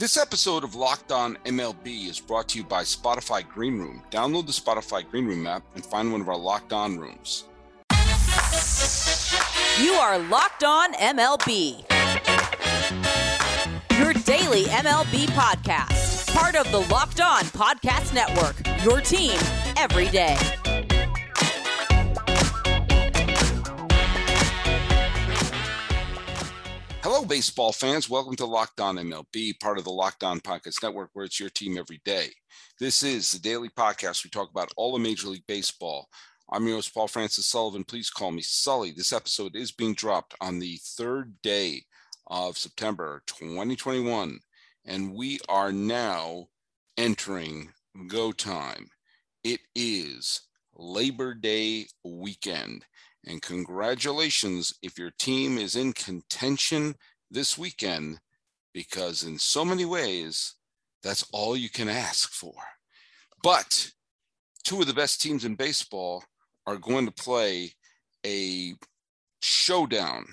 This episode of Locked On MLB is brought to you by Spotify Green Room. Download the Spotify Green Room app and find one of our Locked On rooms. You are Locked On MLB. Your daily MLB podcast. Part of the Locked On Podcast Network. Your team every day. Hello, baseball fans. Welcome to Locked On MLB, part of the Locked On Podcast Network, where it's your team every day. This is the daily podcast. We talk about all of Major League Baseball. I'm your host, Paul Francis Sullivan. Please call me Sully. This episode is being dropped on the third day of September 2021, and we are now entering go time. It is Labor Day weekend. And congratulations if your team is in contention this weekend, because in so many ways, that's all you can ask for. But two of the best teams in baseball are going to play a showdown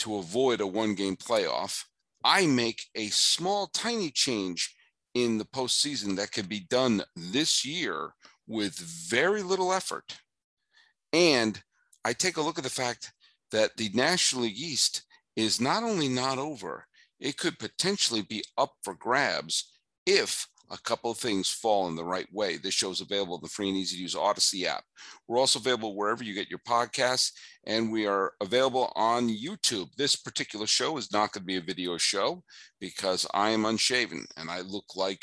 to avoid a one game playoff. I make a small, tiny change in the postseason that can be done this year with very little effort. And I take a look at the fact that the National League East is not only not over, it could potentially be up for grabs if a couple of things fall in the right way. This show is available in the free and easy to use Audacy app. We're also available wherever you get your podcasts, and we are available on YouTube. This particular show is not going to be a video show because I am unshaven and I look like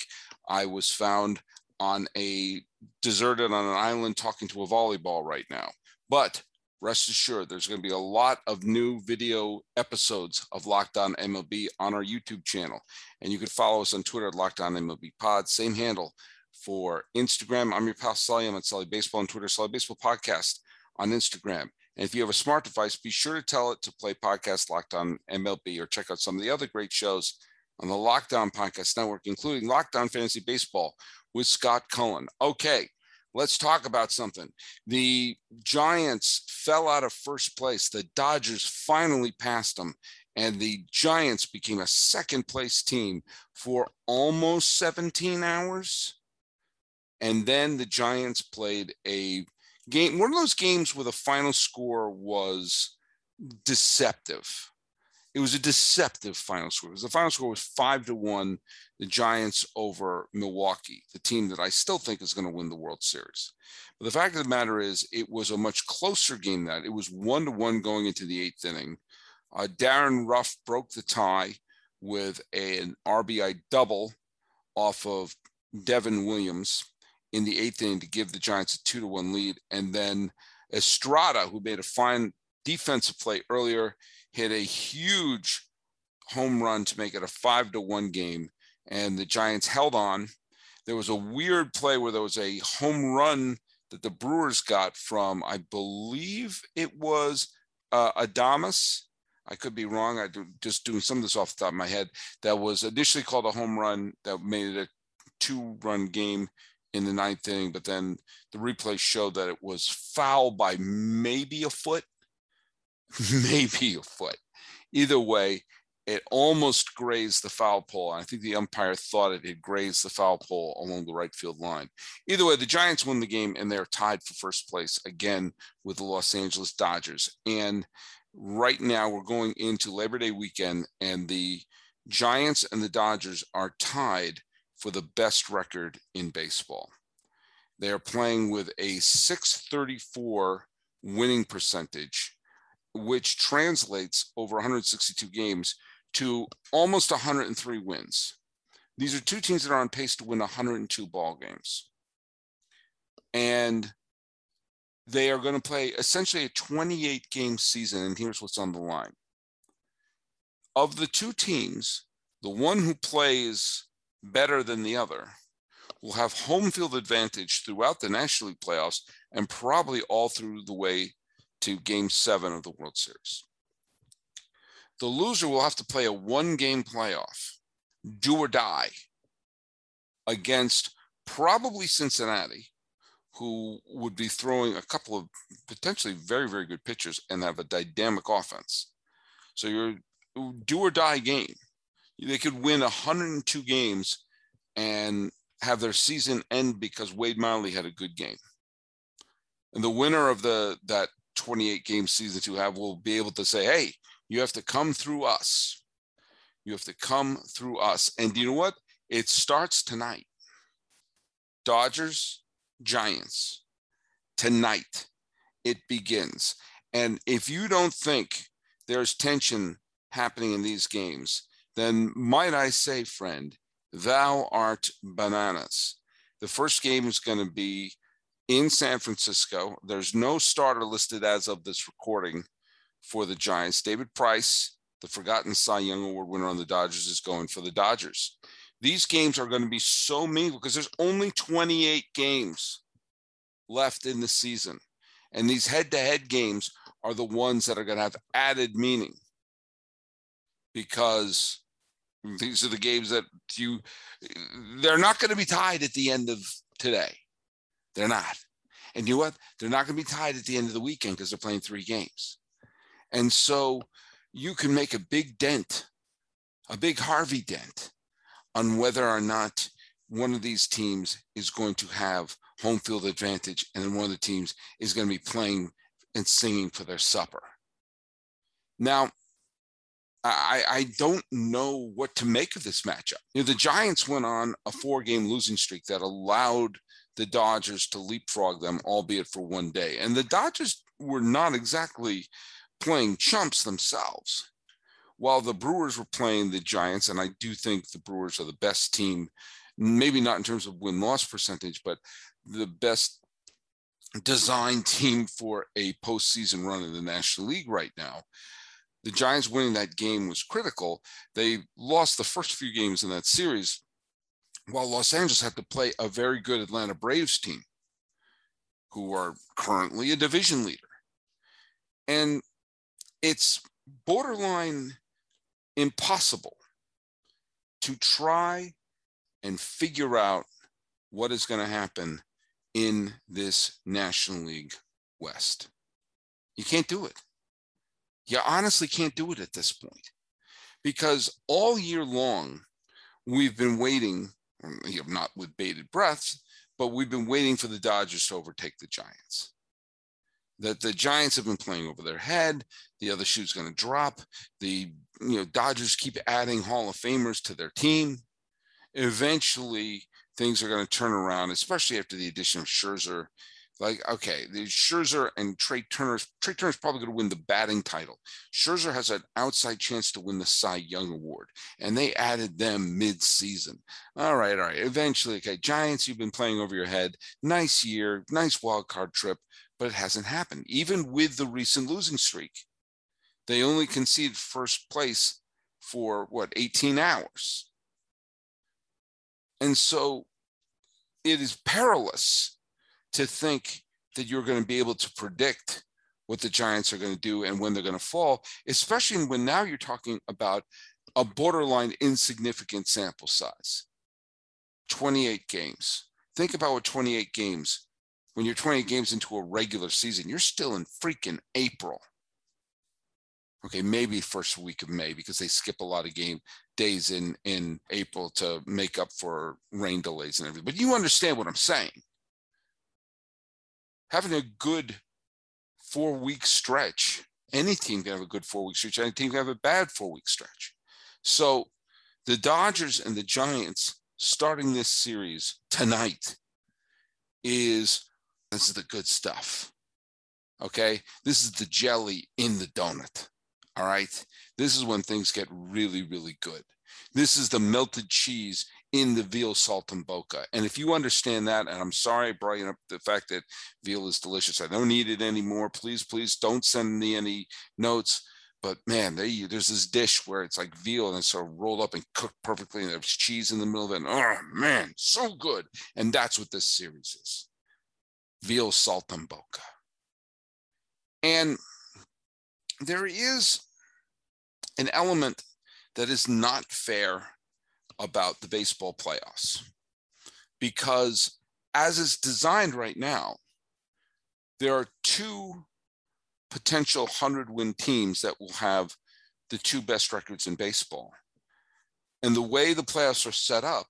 I was found on a deserted on an island talking to a volleyball right now. But rest assured there's going to be a lot of new video episodes of Locked On MLB on our YouTube channel. And you can follow us on Twitter at Locked On MLB Pod, same handle for Instagram. I'm your pal Sully. I'm at Sully Baseball on Twitter, Sully Baseball Podcast on Instagram. And if you have a smart device, be sure to tell it to play podcast Locked On MLB or check out some of the other great shows on the Locked On Podcast Network, including Locked On Fantasy Baseball with Scott Cullen. Okay, let's talk about something. The Giants fell out of first place. The Dodgers finally passed them, and the Giants became a second place team for almost 17 hours. And then the Giants played a game, one of those games where the final score was deceptive it was a deceptive final score because the final score was five to one, the Giants over Milwaukee, the team that I still think is going to win the World Series. But the fact of the matter is, it was a much closer game that it was one to one going into the eighth inning. Uh, Darin Ruf broke the tie with a, an RBI double off of Devin Williams in the eighth inning to give the Giants a two to one lead. And then Estrada, who made a fine defensive play earlier, hit a huge home run to make it a five to one game, and the Giants held on. There was a weird play where there was a home run that the Brewers got from, I believe it was uh, Adames. I could be wrong. I do just doing some of this off the top of my head. That was initially called a home run that made it a two-run game in the ninth inning, but then the replay showed that it was foul by maybe a foot maybe a foot. Either way, it almost grazed the foul pole. I think the umpire thought it had grazed the foul pole along the right field line. Either way, the Giants win the game and they're tied for first place again with the Los Angeles Dodgers. And right now we're going into Labor Day weekend, and the Giants and the Dodgers are tied for the best record in baseball. They are playing with a 634 winning percentage which translates over 162 games to almost 103 wins. These are two teams that are on pace to win 102 ball games. And they are going to play essentially a 28 game season. And here's what's on the line. Of the two teams, the one who plays better than the other will have home field advantage throughout the National League playoffs and probably all through the way to game seven of the World Series. The loser will have to play a one game playoff, do or die, against probably Cincinnati, who would be throwing a couple of potentially very, very good pitchers and have a dynamic offense. So you're do or die game. They could win 102 games and have their season end because Wade Miley had a good game. And the winner of the that 28 game season to have will be able to say, hey, you have to come through us. You have to come through us. And you know what? It starts tonight. Dodgers, Giants. Tonight, it begins. And if you don't think there's tension happening in these games, then might I say, friend, thou art bananas. The first game is going to be in San Francisco. There's no starter listed as of this recording for the Giants. David Price, the forgotten Cy Young Award winner on the Dodgers, is going for the Dodgers. These games are going to be so meaningful because there's only 28 games left in the season. And these head to head games are the ones that are going to have added meaning because these are the games that you, they're not going to be tied at the end of today. They're not. And you know what? They're not going to be tied at the end of the weekend because they're playing three games. And so you can make a big dent, a big Harvey dent on whether or not one of these teams is going to have home field advantage and then one of the teams is going to be playing and singing for their supper. Now, I, I don't know what to make of this matchup. You know, the Giants went on a four game losing streak that allowed the Dodgers to leapfrog them, albeit for one day. And the Dodgers were not exactly playing chumps themselves. While the Brewers were playing the Giants, and I do think the Brewers are the best team, maybe not in terms of win loss percentage, but the best design team for a postseason run in the National League right now. The Giants winning that game was critical. They lost the first few games in that series, while Los Angeles had to play a very good Atlanta Braves team, who are currently a division leader. And it's borderline impossible to try and figure out what is going to happen in this National League West. You can't do it. You honestly can't do it at this point because all year long we've been waiting, you know, not with bated breaths, but we've been waiting for the Dodgers to overtake the Giants that the Giants have been playing over their head. The other shoe's going to drop. The you know Dodgers keep adding Hall of Famers to their team. Eventually, things are going to turn around, especially after the addition of Scherzer. Like, okay, the Scherzer and Trea Turner. Trea Turner's probably going to win the batting title. Scherzer has an outside chance to win the Cy Young Award, and they added them mid-season. All right, all right. Eventually, okay, Giants, you've been playing over your head. Nice year, nice wild card trip but it hasn't happened. Even with the recent losing streak, they only conceded first place for what, 18 hours. And so it is perilous to think that you're going to be able to predict what the Giants are going to do and when they're going to fall, especially when now you're talking about a borderline insignificant sample size 28 games. Think about what 28 games when you're 28 games into a regular season, you're still in freaking April. Okay, maybe first week of May because they skip a lot of game days in in April to make up for rain delays and everything. But you understand what I'm saying. Having a good four week stretch, any team can have a good four week stretch, any team can have a bad four week stretch. So the Dodgers and the Giants starting this series tonight is this is the good stuff. Okay. This is the jelly in the donut. All right. This is when things get really, really good. This is the melted cheese in the veal saltimbocca. And if you understand that, and I'm sorry I brought up the fact that veal is delicious. I don't need it anymore. Please, please don't send me any notes. But man, they, there's this dish where it's like veal and it's sort of rolled up and cooked perfectly, and there's cheese in the middle of it. And, oh man, so good. And that's what this series is veal saltimbocca. And there is an element that is not fair about the baseball playoffs because as it's designed right now, there are two potential 100 win teams that will have the two best records in baseball. And the way the playoffs are set up,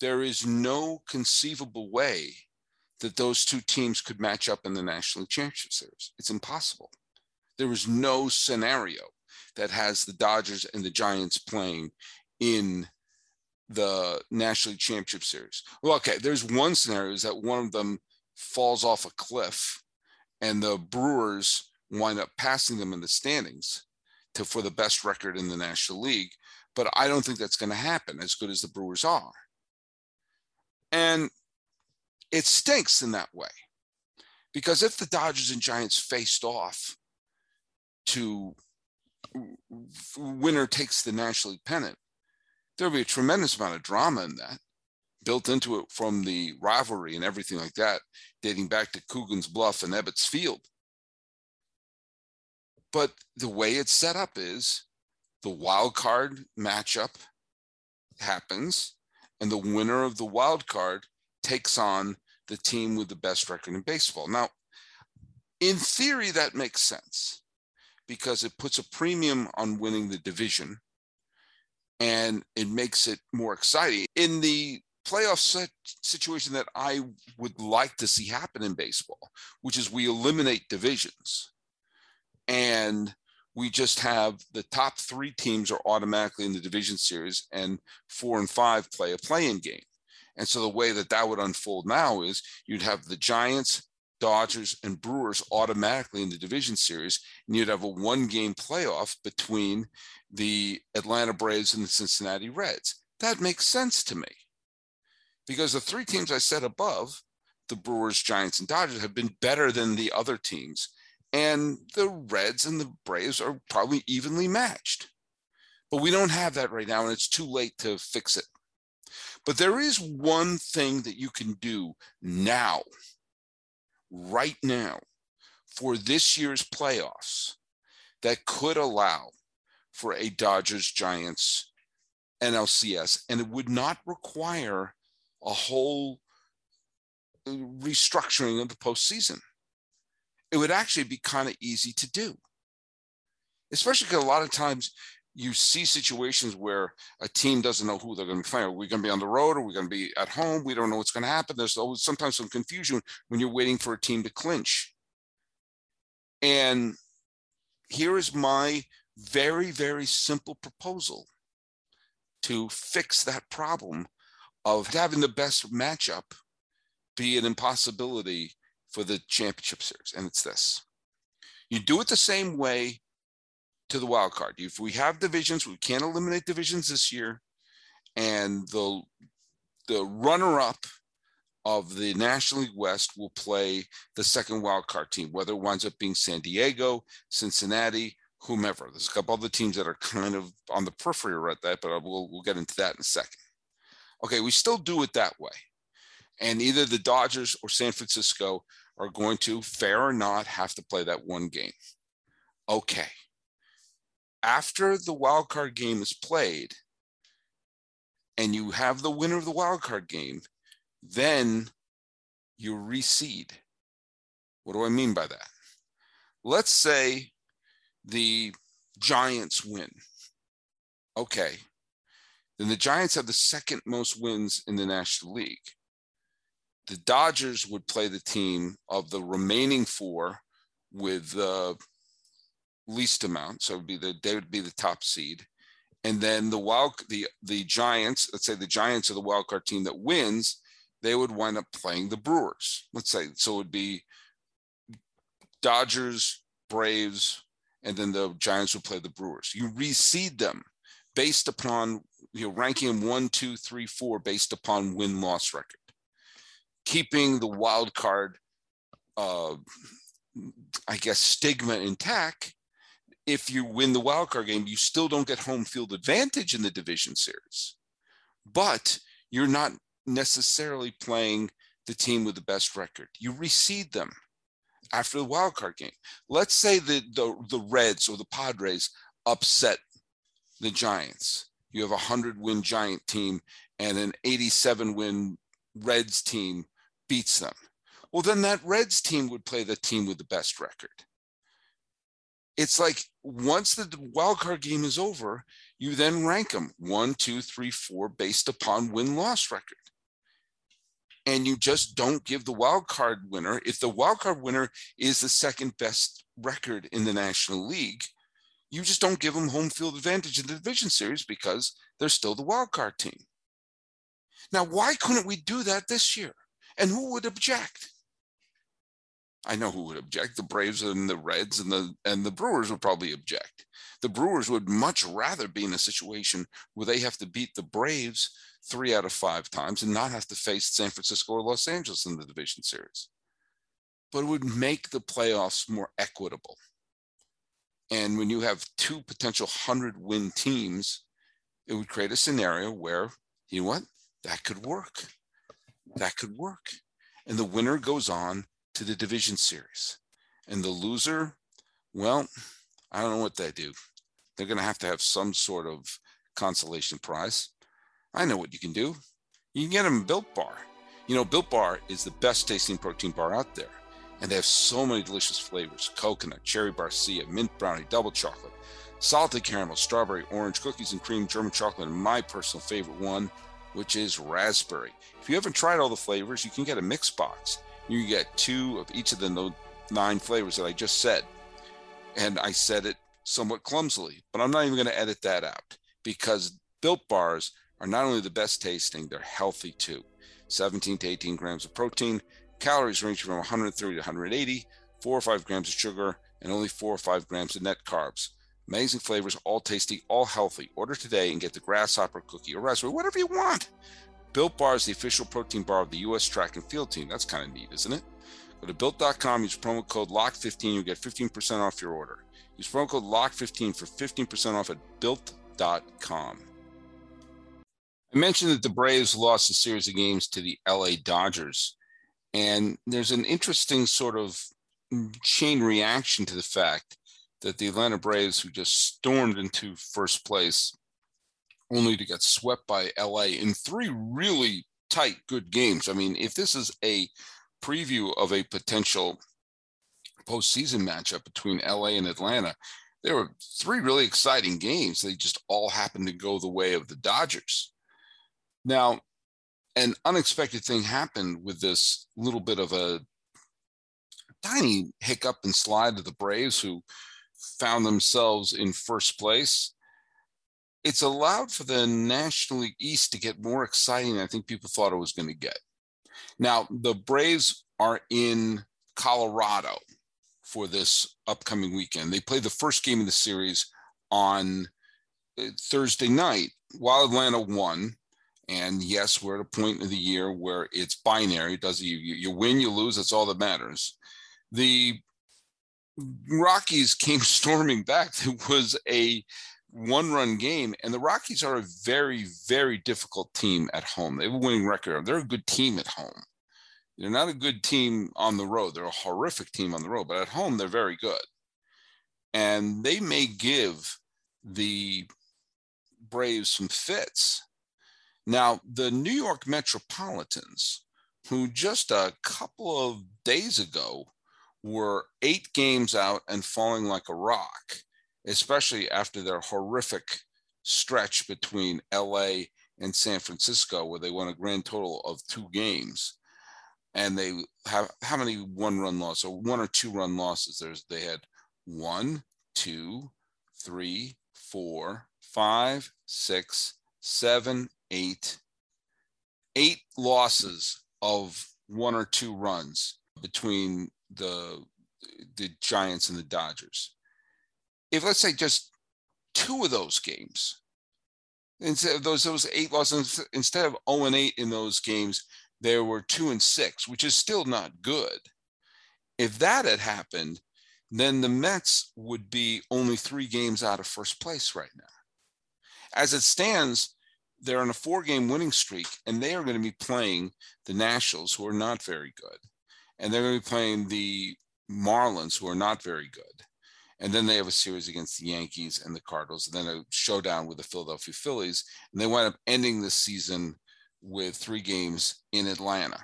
there is no conceivable way that those two teams could match up in the National Championship Series. It's impossible. There is no scenario that has the Dodgers and the Giants playing in the National League Championship Series. Well, okay, there's one scenario is that one of them falls off a cliff and the Brewers wind up passing them in the standings to for the best record in the National League. But I don't think that's going to happen as good as the Brewers are. And it stinks in that way. Because if the Dodgers and Giants faced off to winner takes the National League pennant, there'll be a tremendous amount of drama in that built into it from the rivalry and everything like that, dating back to Coogan's Bluff and Ebbets Field. But the way it's set up is the wild card matchup happens, and the winner of the wild card takes on the team with the best record in baseball. Now, in theory, that makes sense because it puts a premium on winning the division and it makes it more exciting. In the playoff situation that I would like to see happen in baseball, which is we eliminate divisions and we just have the top three teams are automatically in the division series and four and five play a play-in game. And so the way that that would unfold now is you'd have the Giants, Dodgers, and Brewers automatically in the division series, and you'd have a one game playoff between the Atlanta Braves and the Cincinnati Reds. That makes sense to me because the three teams I said above, the Brewers, Giants, and Dodgers, have been better than the other teams. And the Reds and the Braves are probably evenly matched. But we don't have that right now, and it's too late to fix it. But there is one thing that you can do now, right now, for this year's playoffs that could allow for a Dodgers Giants NLCS, and it would not require a whole uh, restructuring of the postseason. It would actually be kind of easy to do, especially because a lot of times you see situations where a team doesn't know who they're going to be playing. Are we going to be on the road? Are we going to be at home? We don't know what's going to happen. There's always sometimes some confusion when you're waiting for a team to clinch. And here is my very, very simple proposal to fix that problem of having the best matchup be an impossibility for the championship series. And it's this you do it the same way to the wild card. If we have divisions, we can't eliminate divisions this year, and the the runner up of the National League West will play the second wild card team, whether it winds up being San Diego, Cincinnati, whomever. There's a couple other teams that are kind of on the periphery right that, but uh, we'll we'll get into that in a second. Okay, we still do it that way. And either the Dodgers or San Francisco are going to, fair or not, have to play that one game. Okay. After the wild card game is played and you have the winner of the wild card game, then you reseed. What do I mean by that? Let's say the Giants win. Okay then the Giants have the second most wins in the National League. The Dodgers would play the team of the remaining four with the least amount, so it would be the they would be the top seed, and then the wild the the Giants, let's say the Giants are the wild card team that wins, they would wind up playing the Brewers. Let's say so it would be Dodgers, Braves, and then the Giants would play the Brewers. You reseed them based upon you know, ranking them one, two, three, four based upon win loss record, keeping the wild card, uh, I guess, stigma intact. If you win the wild card game, you still don't get home field advantage in the division series, but you're not necessarily playing the team with the best record. You reseed them after the wild card game. Let's say that the, the Reds or the Padres upset the Giants you have a 100 win Giant team and an 87 win Reds team beats them. Well, then that Reds team would play the team with the best record. It's like once the wild card game is over, You then rank them one, two, three, four based upon win loss record. And you just don't give the wild card winner, if the wild card winner is the second best record in the National League, you just don't give them home field advantage in the division series because they're still the wild card team. Now, why couldn't we do that this year? And who would object? I know who would object. The Braves and the Reds and the and the Brewers would probably object. The Brewers would much rather be in a situation where they have to beat the Braves three out of five times and not have to face San Francisco or Los Angeles in the division series. But it would make the playoffs more equitable. And when you have two potential 100 win teams, it would create a scenario where, you know what, that could work. That could work. And the winner goes on to the division series. And the loser, well, I don't know what they do. They're going to have to have some sort of consolation prize. I know what you can do. You can get them Built Bar. You know, Built Bar is the best tasting protein bar out there. And they have so many delicious flavors coconut, cherry barcia, mint brownie, double chocolate, salted caramel, strawberry, orange, cookies and cream, German chocolate, and my personal favorite one, which is raspberry. If you haven't tried all the flavors, you can get a mix box. You get two of each of the nine flavors that I just said. And I said it somewhat clumsily, but I'm not even going to edit that out because built bars are not only the best tasting, they're healthy too. 17 to 18 grams of protein, calories range from 130 to 180, four or five grams of sugar, and only four or five grams of net carbs. Amazing flavors, all tasty, all healthy. Order today and get the grasshopper cookie or raspberry, whatever you want. Built Bar is the official protein bar of the U.S. track and field team. That's kind of neat, isn't it? Go to built.com, use promo code LOCK15, you'll get 15% off your order. Use promo code LOCK15 for 15% off at built.com. I mentioned that the Braves lost a series of games to the LA Dodgers. And there's an interesting sort of chain reaction to the fact that the Atlanta Braves, who just stormed into first place, only to get swept by LA in three really tight, good games. I mean, if this is a preview of a potential postseason matchup between LA and Atlanta, there were three really exciting games. They just all happened to go the way of the Dodgers. Now, an unexpected thing happened with this little bit of a tiny hiccup and slide of the Braves, who found themselves in first place. It's allowed for the National League East to get more exciting than I think people thought it was going to get. Now, the Braves are in Colorado for this upcoming weekend. They play the first game of the series on uh, Thursday night while Atlanta won. And yes, we're at a point of the year where it's binary. Does you you win, you lose. That's all that matters. The Rockies came storming back. It was a one run game, and the Rockies are a very, very difficult team at home. They have a winning record. They're a good team at home. They're not a good team on the road. They're a horrific team on the road, but at home, they're very good. And they may give the Braves some fits. Now, the New York Metropolitans, who just a couple of days ago were eight games out and falling like a rock, especially after their horrific stretch between LA and San Francisco, where they won a grand total of two games. And they have how many one run losses or one or two run losses? There's they had one, two, three, four, five, six, seven, eight, eight losses of one or two runs between the the Giants and the Dodgers. If let's say just two of those games, instead of those those eight losses, instead of 0 and 8 in those games, there were two and six, which is still not good. If that had happened, then the Mets would be only three games out of first place right now. As it stands, they're on a four game winning streak, and they are going to be playing the Nationals, who are not very good and they're going to be playing the Marlins, who are not very good. And then they have a series against the Yankees and the Cardinals, and then a showdown with the Philadelphia Phillies. And they wind up ending the season with three games in Atlanta.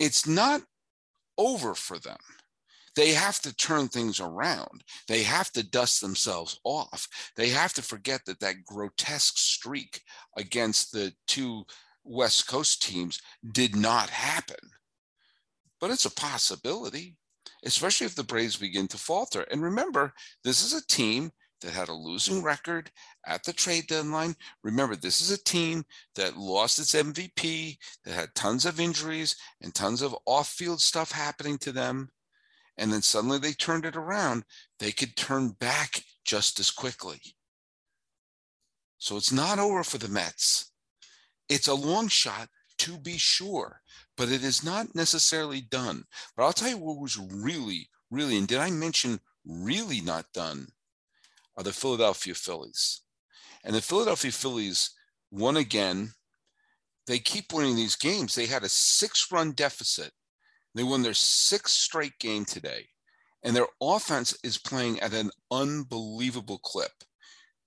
It's not over for them. They have to turn things around. They have to dust themselves off. They have to forget that that grotesque streak against the two West Coast teams did not happen. But it's a possibility, especially if the Braves begin to falter. And remember, this is a team that had a losing record at the trade deadline. Remember, this is a team that lost its MVP, that had tons of injuries and tons of off field stuff happening to them. And then suddenly they turned it around. They could turn back just as quickly. So it's not over for the Mets. It's a long shot to be sure, but it is not necessarily done. But I'll tell you what was really, really, and did I mention really not done? are the Philadelphia Phillies. And the Philadelphia Phillies won again. They keep winning these games. They had a six run deficit. They won their sixth straight game today. And their offense is playing at an unbelievable clip.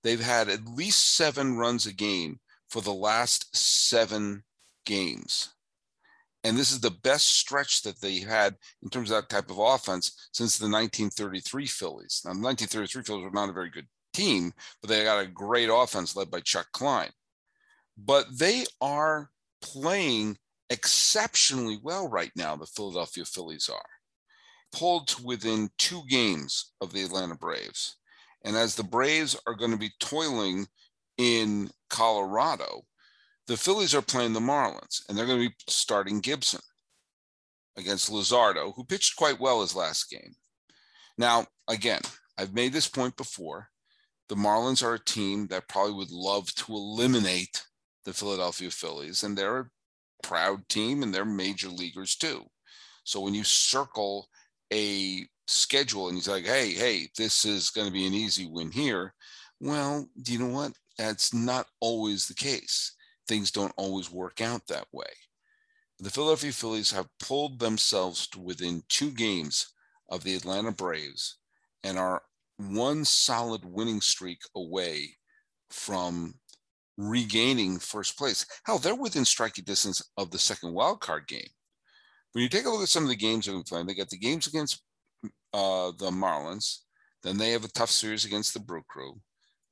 They've had at least seven runs a game for the last seven games. And this is the best stretch that they had in terms of that type of offense since the 1933 Phillies. Now, the 1933 Phillies were not a very good team, but they got a great offense led by Chuck Klein. But they are playing exceptionally well right now, the Philadelphia Phillies are. Pulled to within two games of the Atlanta Braves. And as the Braves are going to be toiling in Colorado, the Phillies are playing the Marlins, and they're going to be starting Gibson against Luzardo, who pitched quite well his last game. Now, again, I've made this point before. The Marlins are a team that probably would love to eliminate the Philadelphia Phillies, and they're proud team and they're major leaguers too. So when you circle a schedule and he's like, hey, hey, this is going to be an easy win here. Well, do you know what? That's not always the case things don't always work out that way. The Philadelphia Phillies have pulled themselves to within two games of the Atlanta Braves and are one solid winning streak away from regaining first place. Hell, they're within striking distance of the second wild card game. When you take a look at some of the games they've been playing, they got the games against uh, the Marlins, then they have a tough series against the Brew Crew,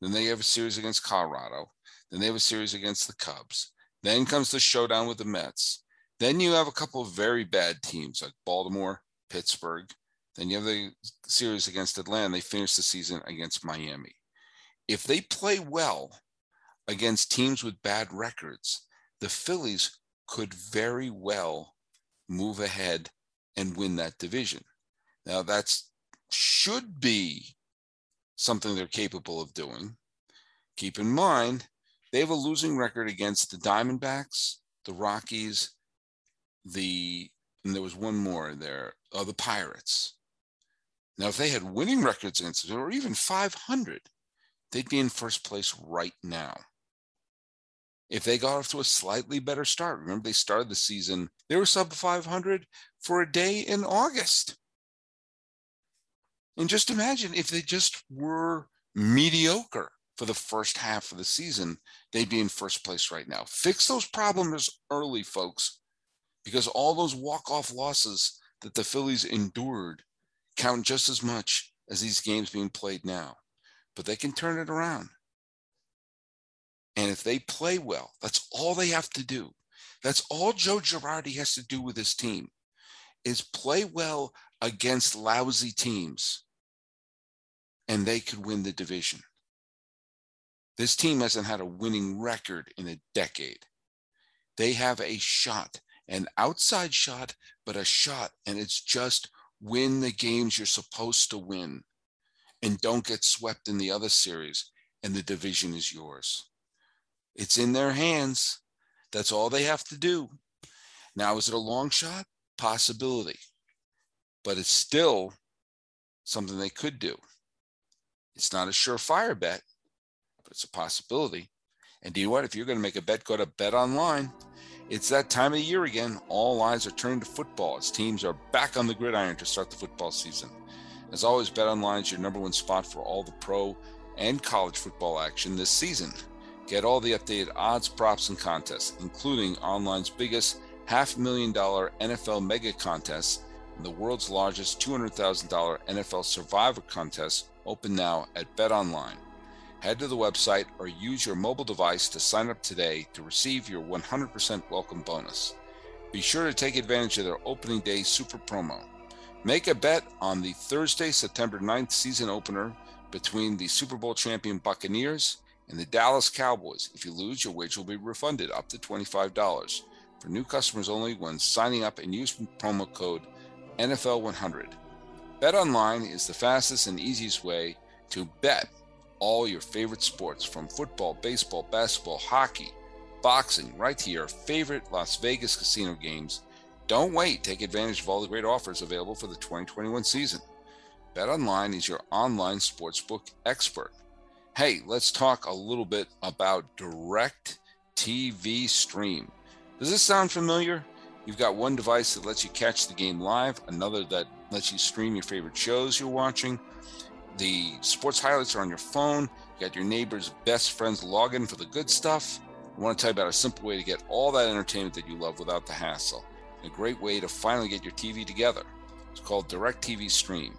then they have a series against Colorado, then they have a series against the Cubs. Then comes the showdown with the Mets. Then you have a couple of very bad teams like Baltimore, Pittsburgh. Then you have the series against Atlanta. They finish the season against Miami. If they play well against teams with bad records, the Phillies could very well move ahead and win that division. Now, that should be something they're capable of doing. Keep in mind, they have a losing record against the Diamondbacks, the Rockies, the and there was one more there, uh, the Pirates. Now, if they had winning records against or even 500, they'd be in first place right now. If they got off to a slightly better start, remember they started the season, they were sub 500 for a day in August. And just imagine if they just were mediocre for the first half of the season, they'd be in first place right now. Fix those problems early, folks, because all those walk-off losses that the Phillies endured count just as much as these games being played now. But they can turn it around. And if they play well, that's all they have to do. That's all Joe Girardi has to do with his team is play well against lousy teams and they could win the division. This team hasn't had a winning record in a decade. They have a shot, an outside shot, but a shot, and it's just win the games you're supposed to win and don't get swept in the other series, and the division is yours. It's in their hands. That's all they have to do. Now, is it a long shot? Possibility. But it's still something they could do. It's not a surefire bet, but it's a possibility. And do you know what? If you're going to make a bet, go to Bet Online. It's that time of the year again. All eyes are turned to football as teams are back on the gridiron to start the football season. As always, Bet Online is your number one spot for all the pro and college football action this season. Get all the updated odds, props, and contests, including online's biggest half million dollar NFL mega contest and the world's largest $200,000 NFL Survivor contest open now at BetOnline. Head to the website or use your mobile device to sign up today to receive your 100% welcome bonus. Be sure to take advantage of their opening day super promo. Make a bet on the Thursday, September 9th season opener between the Super Bowl champion Buccaneers and the Dallas Cowboys. If you lose, your wager will be refunded up to $25 for new customers only when signing up and use promo code NFL100. Bet online is the fastest and easiest way to bet all your favorite sports from football, baseball, basketball, hockey, boxing, right to your favorite Las Vegas casino games. Don't wait. Take advantage of all the great offers available for the 2021 season. Bet online is your online sportsbook expert. Hey, let's talk a little bit about Direct TV Stream. Does this sound familiar? You've got one device that lets you catch the game live, another that lets you stream your favorite shows you're watching. The sports highlights are on your phone. You got your neighbor's best friend's login for the good stuff. I want to tell you about a simple way to get all that entertainment that you love without the hassle. A great way to finally get your TV together. It's called DirecTV Stream,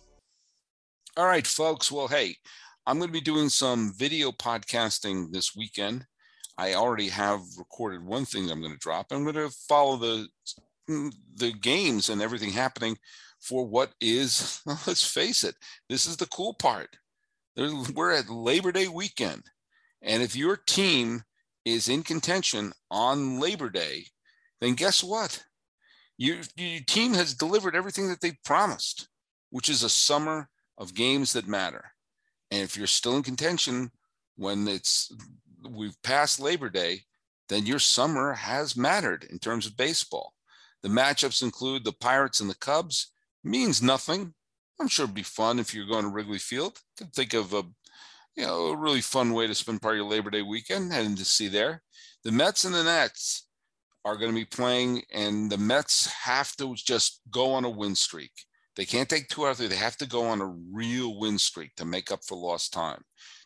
All right, folks. Well, hey, I'm going to be doing some video podcasting this weekend. I already have recorded one thing I'm going to drop. I'm going to follow the mm, the games and everything happening for what is. Let's face it. This is the cool part. We're at Labor Day weekend, and if your team is in contention on Labor Day, then guess what? Your, your team has delivered everything that they promised, which is a summer of games that matter. And if you're still in contention when it's we've passed Labor Day, then your summer has mattered in terms of baseball. The matchups include the Pirates and the Cubs. Means nothing. I'm sure it'd be fun if you're going to Wrigley Field. You can think of a, you know, a really fun way to spend part of your Labor Day weekend heading to see there. The Mets and the Nats are going to be playing, and the Mets have to just go on a win streak. They can't take two out of three. They have to go on a real win streak to make up for lost time.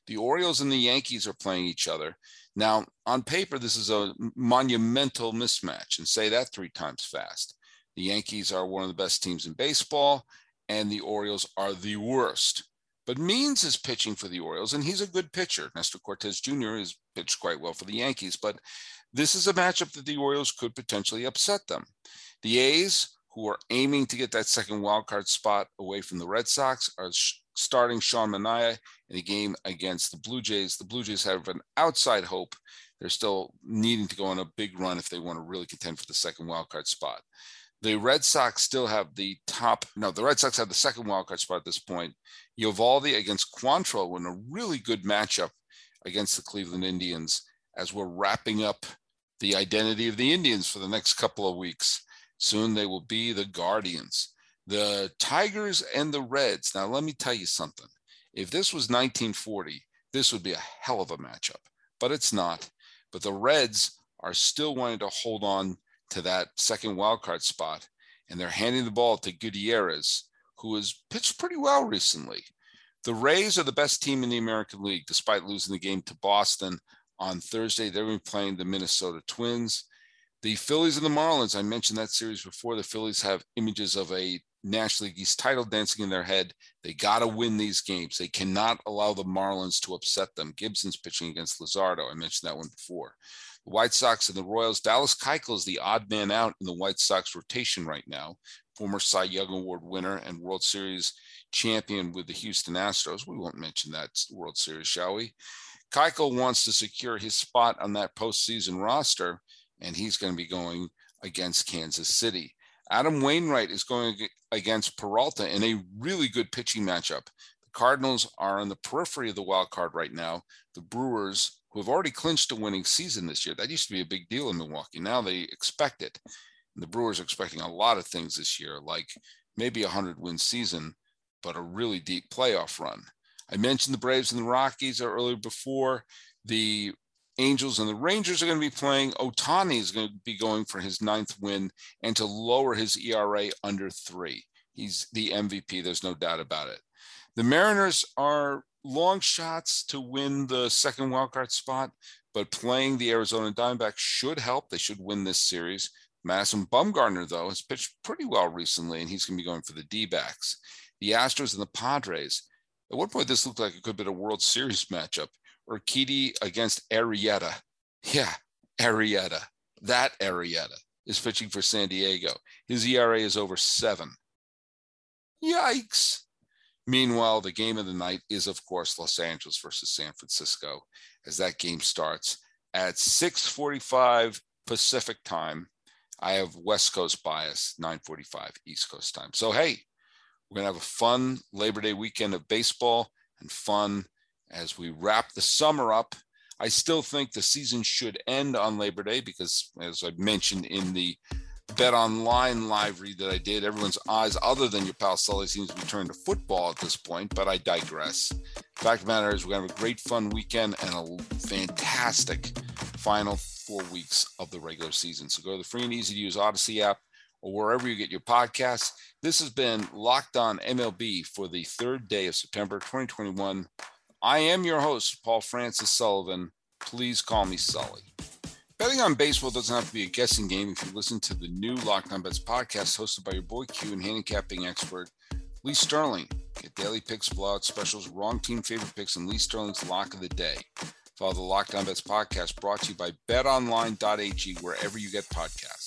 The Orioles and the Yankees are playing each other. Now, on paper, this is a monumental mismatch, and say that three times fast. The Yankees are one of the best teams in baseball, and the Orioles are the worst. But Means is pitching for the Orioles, and he's a good pitcher. Nestor Cortes Jr. has pitched quite well for the Yankees, but this is a matchup that the Orioles could potentially upset them. The A's, who are aiming to get that second wildcard spot away from the Red Sox, are starting Sean Manaea in a game against the Blue Jays. The Blue Jays have an outside hope. They're still needing to go on a big run if they want to really contend for the second wildcard spot. The Red Sox still have the top. No, the Red Sox have the second wildcard spot at this point. Eovaldi against Quantrill in a really good matchup against the Cleveland Indians as we're wrapping up the identity of the Indians for the next couple of weeks. Soon they will be the Guardians the Tigers and the Reds. Now, let me tell you something. If this was 1940, this would be a hell of a matchup, but it's not. But the Reds are still wanting to hold on to that second wildcard spot, and they're handing the ball to Gutierrez, who has pitched pretty well recently. The Rays are the best team in the American League, despite losing the game to Boston on Thursday. They're going to be playing the Minnesota Twins. The Phillies and the Marlins, I mentioned that series before. The Phillies have images of a National League East title dancing in their head. They got to win these games. They cannot allow the Marlins to upset them. Gibson's pitching against Luzardo. I mentioned that one before. The White Sox and the Royals. Dallas Keuchel is the odd man out in the White Sox rotation right now. Former Cy Young Award winner and World Series champion with the Houston Astros. We won't mention that World Series, shall we? Keuchel wants to secure his spot on that postseason roster, and he's going to be going against Kansas City. Adam Wainwright is going against Peralta in a really good pitching matchup. The Cardinals are on the periphery of the wild card right now. The Brewers, who have already clinched a winning season this year, that used to be a big deal in Milwaukee. Now they expect it. And the Brewers are expecting a lot of things this year, like maybe a 100 win season, but a really deep playoff run. I mentioned the Braves and the Rockies earlier before. The Angels and the Rangers are going to be playing. Ohtani is going to be going for his ninth win and to lower his ERA under three. He's the MVP. There's no doubt about it. The Mariners are long shots to win the second wildcard spot, but playing the Arizona Diamondbacks should help. They should win this series. Madison Bumgarner, though, has pitched pretty well recently, and he's going to be going for the D backs. The Astros and the Padres. At one point, this looked like it could have been a World Series matchup. Urquidy against Arrieta. Yeah, Arrieta. That Arrieta is pitching for San Diego. His ERA is over seven. Yikes. Meanwhile, the game of the night is, of course, Los Angeles versus San Francisco, as that game starts at 6:45 Pacific time. I have West Coast bias, 9:45 East Coast time. So hey, we're gonna have a fun Labor Day weekend of baseball and fun as we wrap the summer up. I still think the season should end on Labor Day because, as I mentioned in the bet online live read that I did. Everyone's eyes, other than your pal Sully, seems to be turned to football at this point, but I digress. Fact of the matter is, we're going to have a great fun weekend and a fantastic final four weeks of the regular season. So go to the free and easy to use Odyssey app or wherever you get your podcasts. This has been Locked On MLB for the third day of September 2021. I am your host, Paul Francis Sullivan. Please call me Sully. Betting on baseball doesn't have to be a guessing game if you listen to the new Locked On Bets podcast hosted by your boy Q and handicapping expert Lee Sterling. Get daily picks, blowout specials, wrong team favorite picks, and Lee Sterling's lock of the day. Follow the Locked On Bets podcast brought to you by betonline.ag wherever you get podcasts.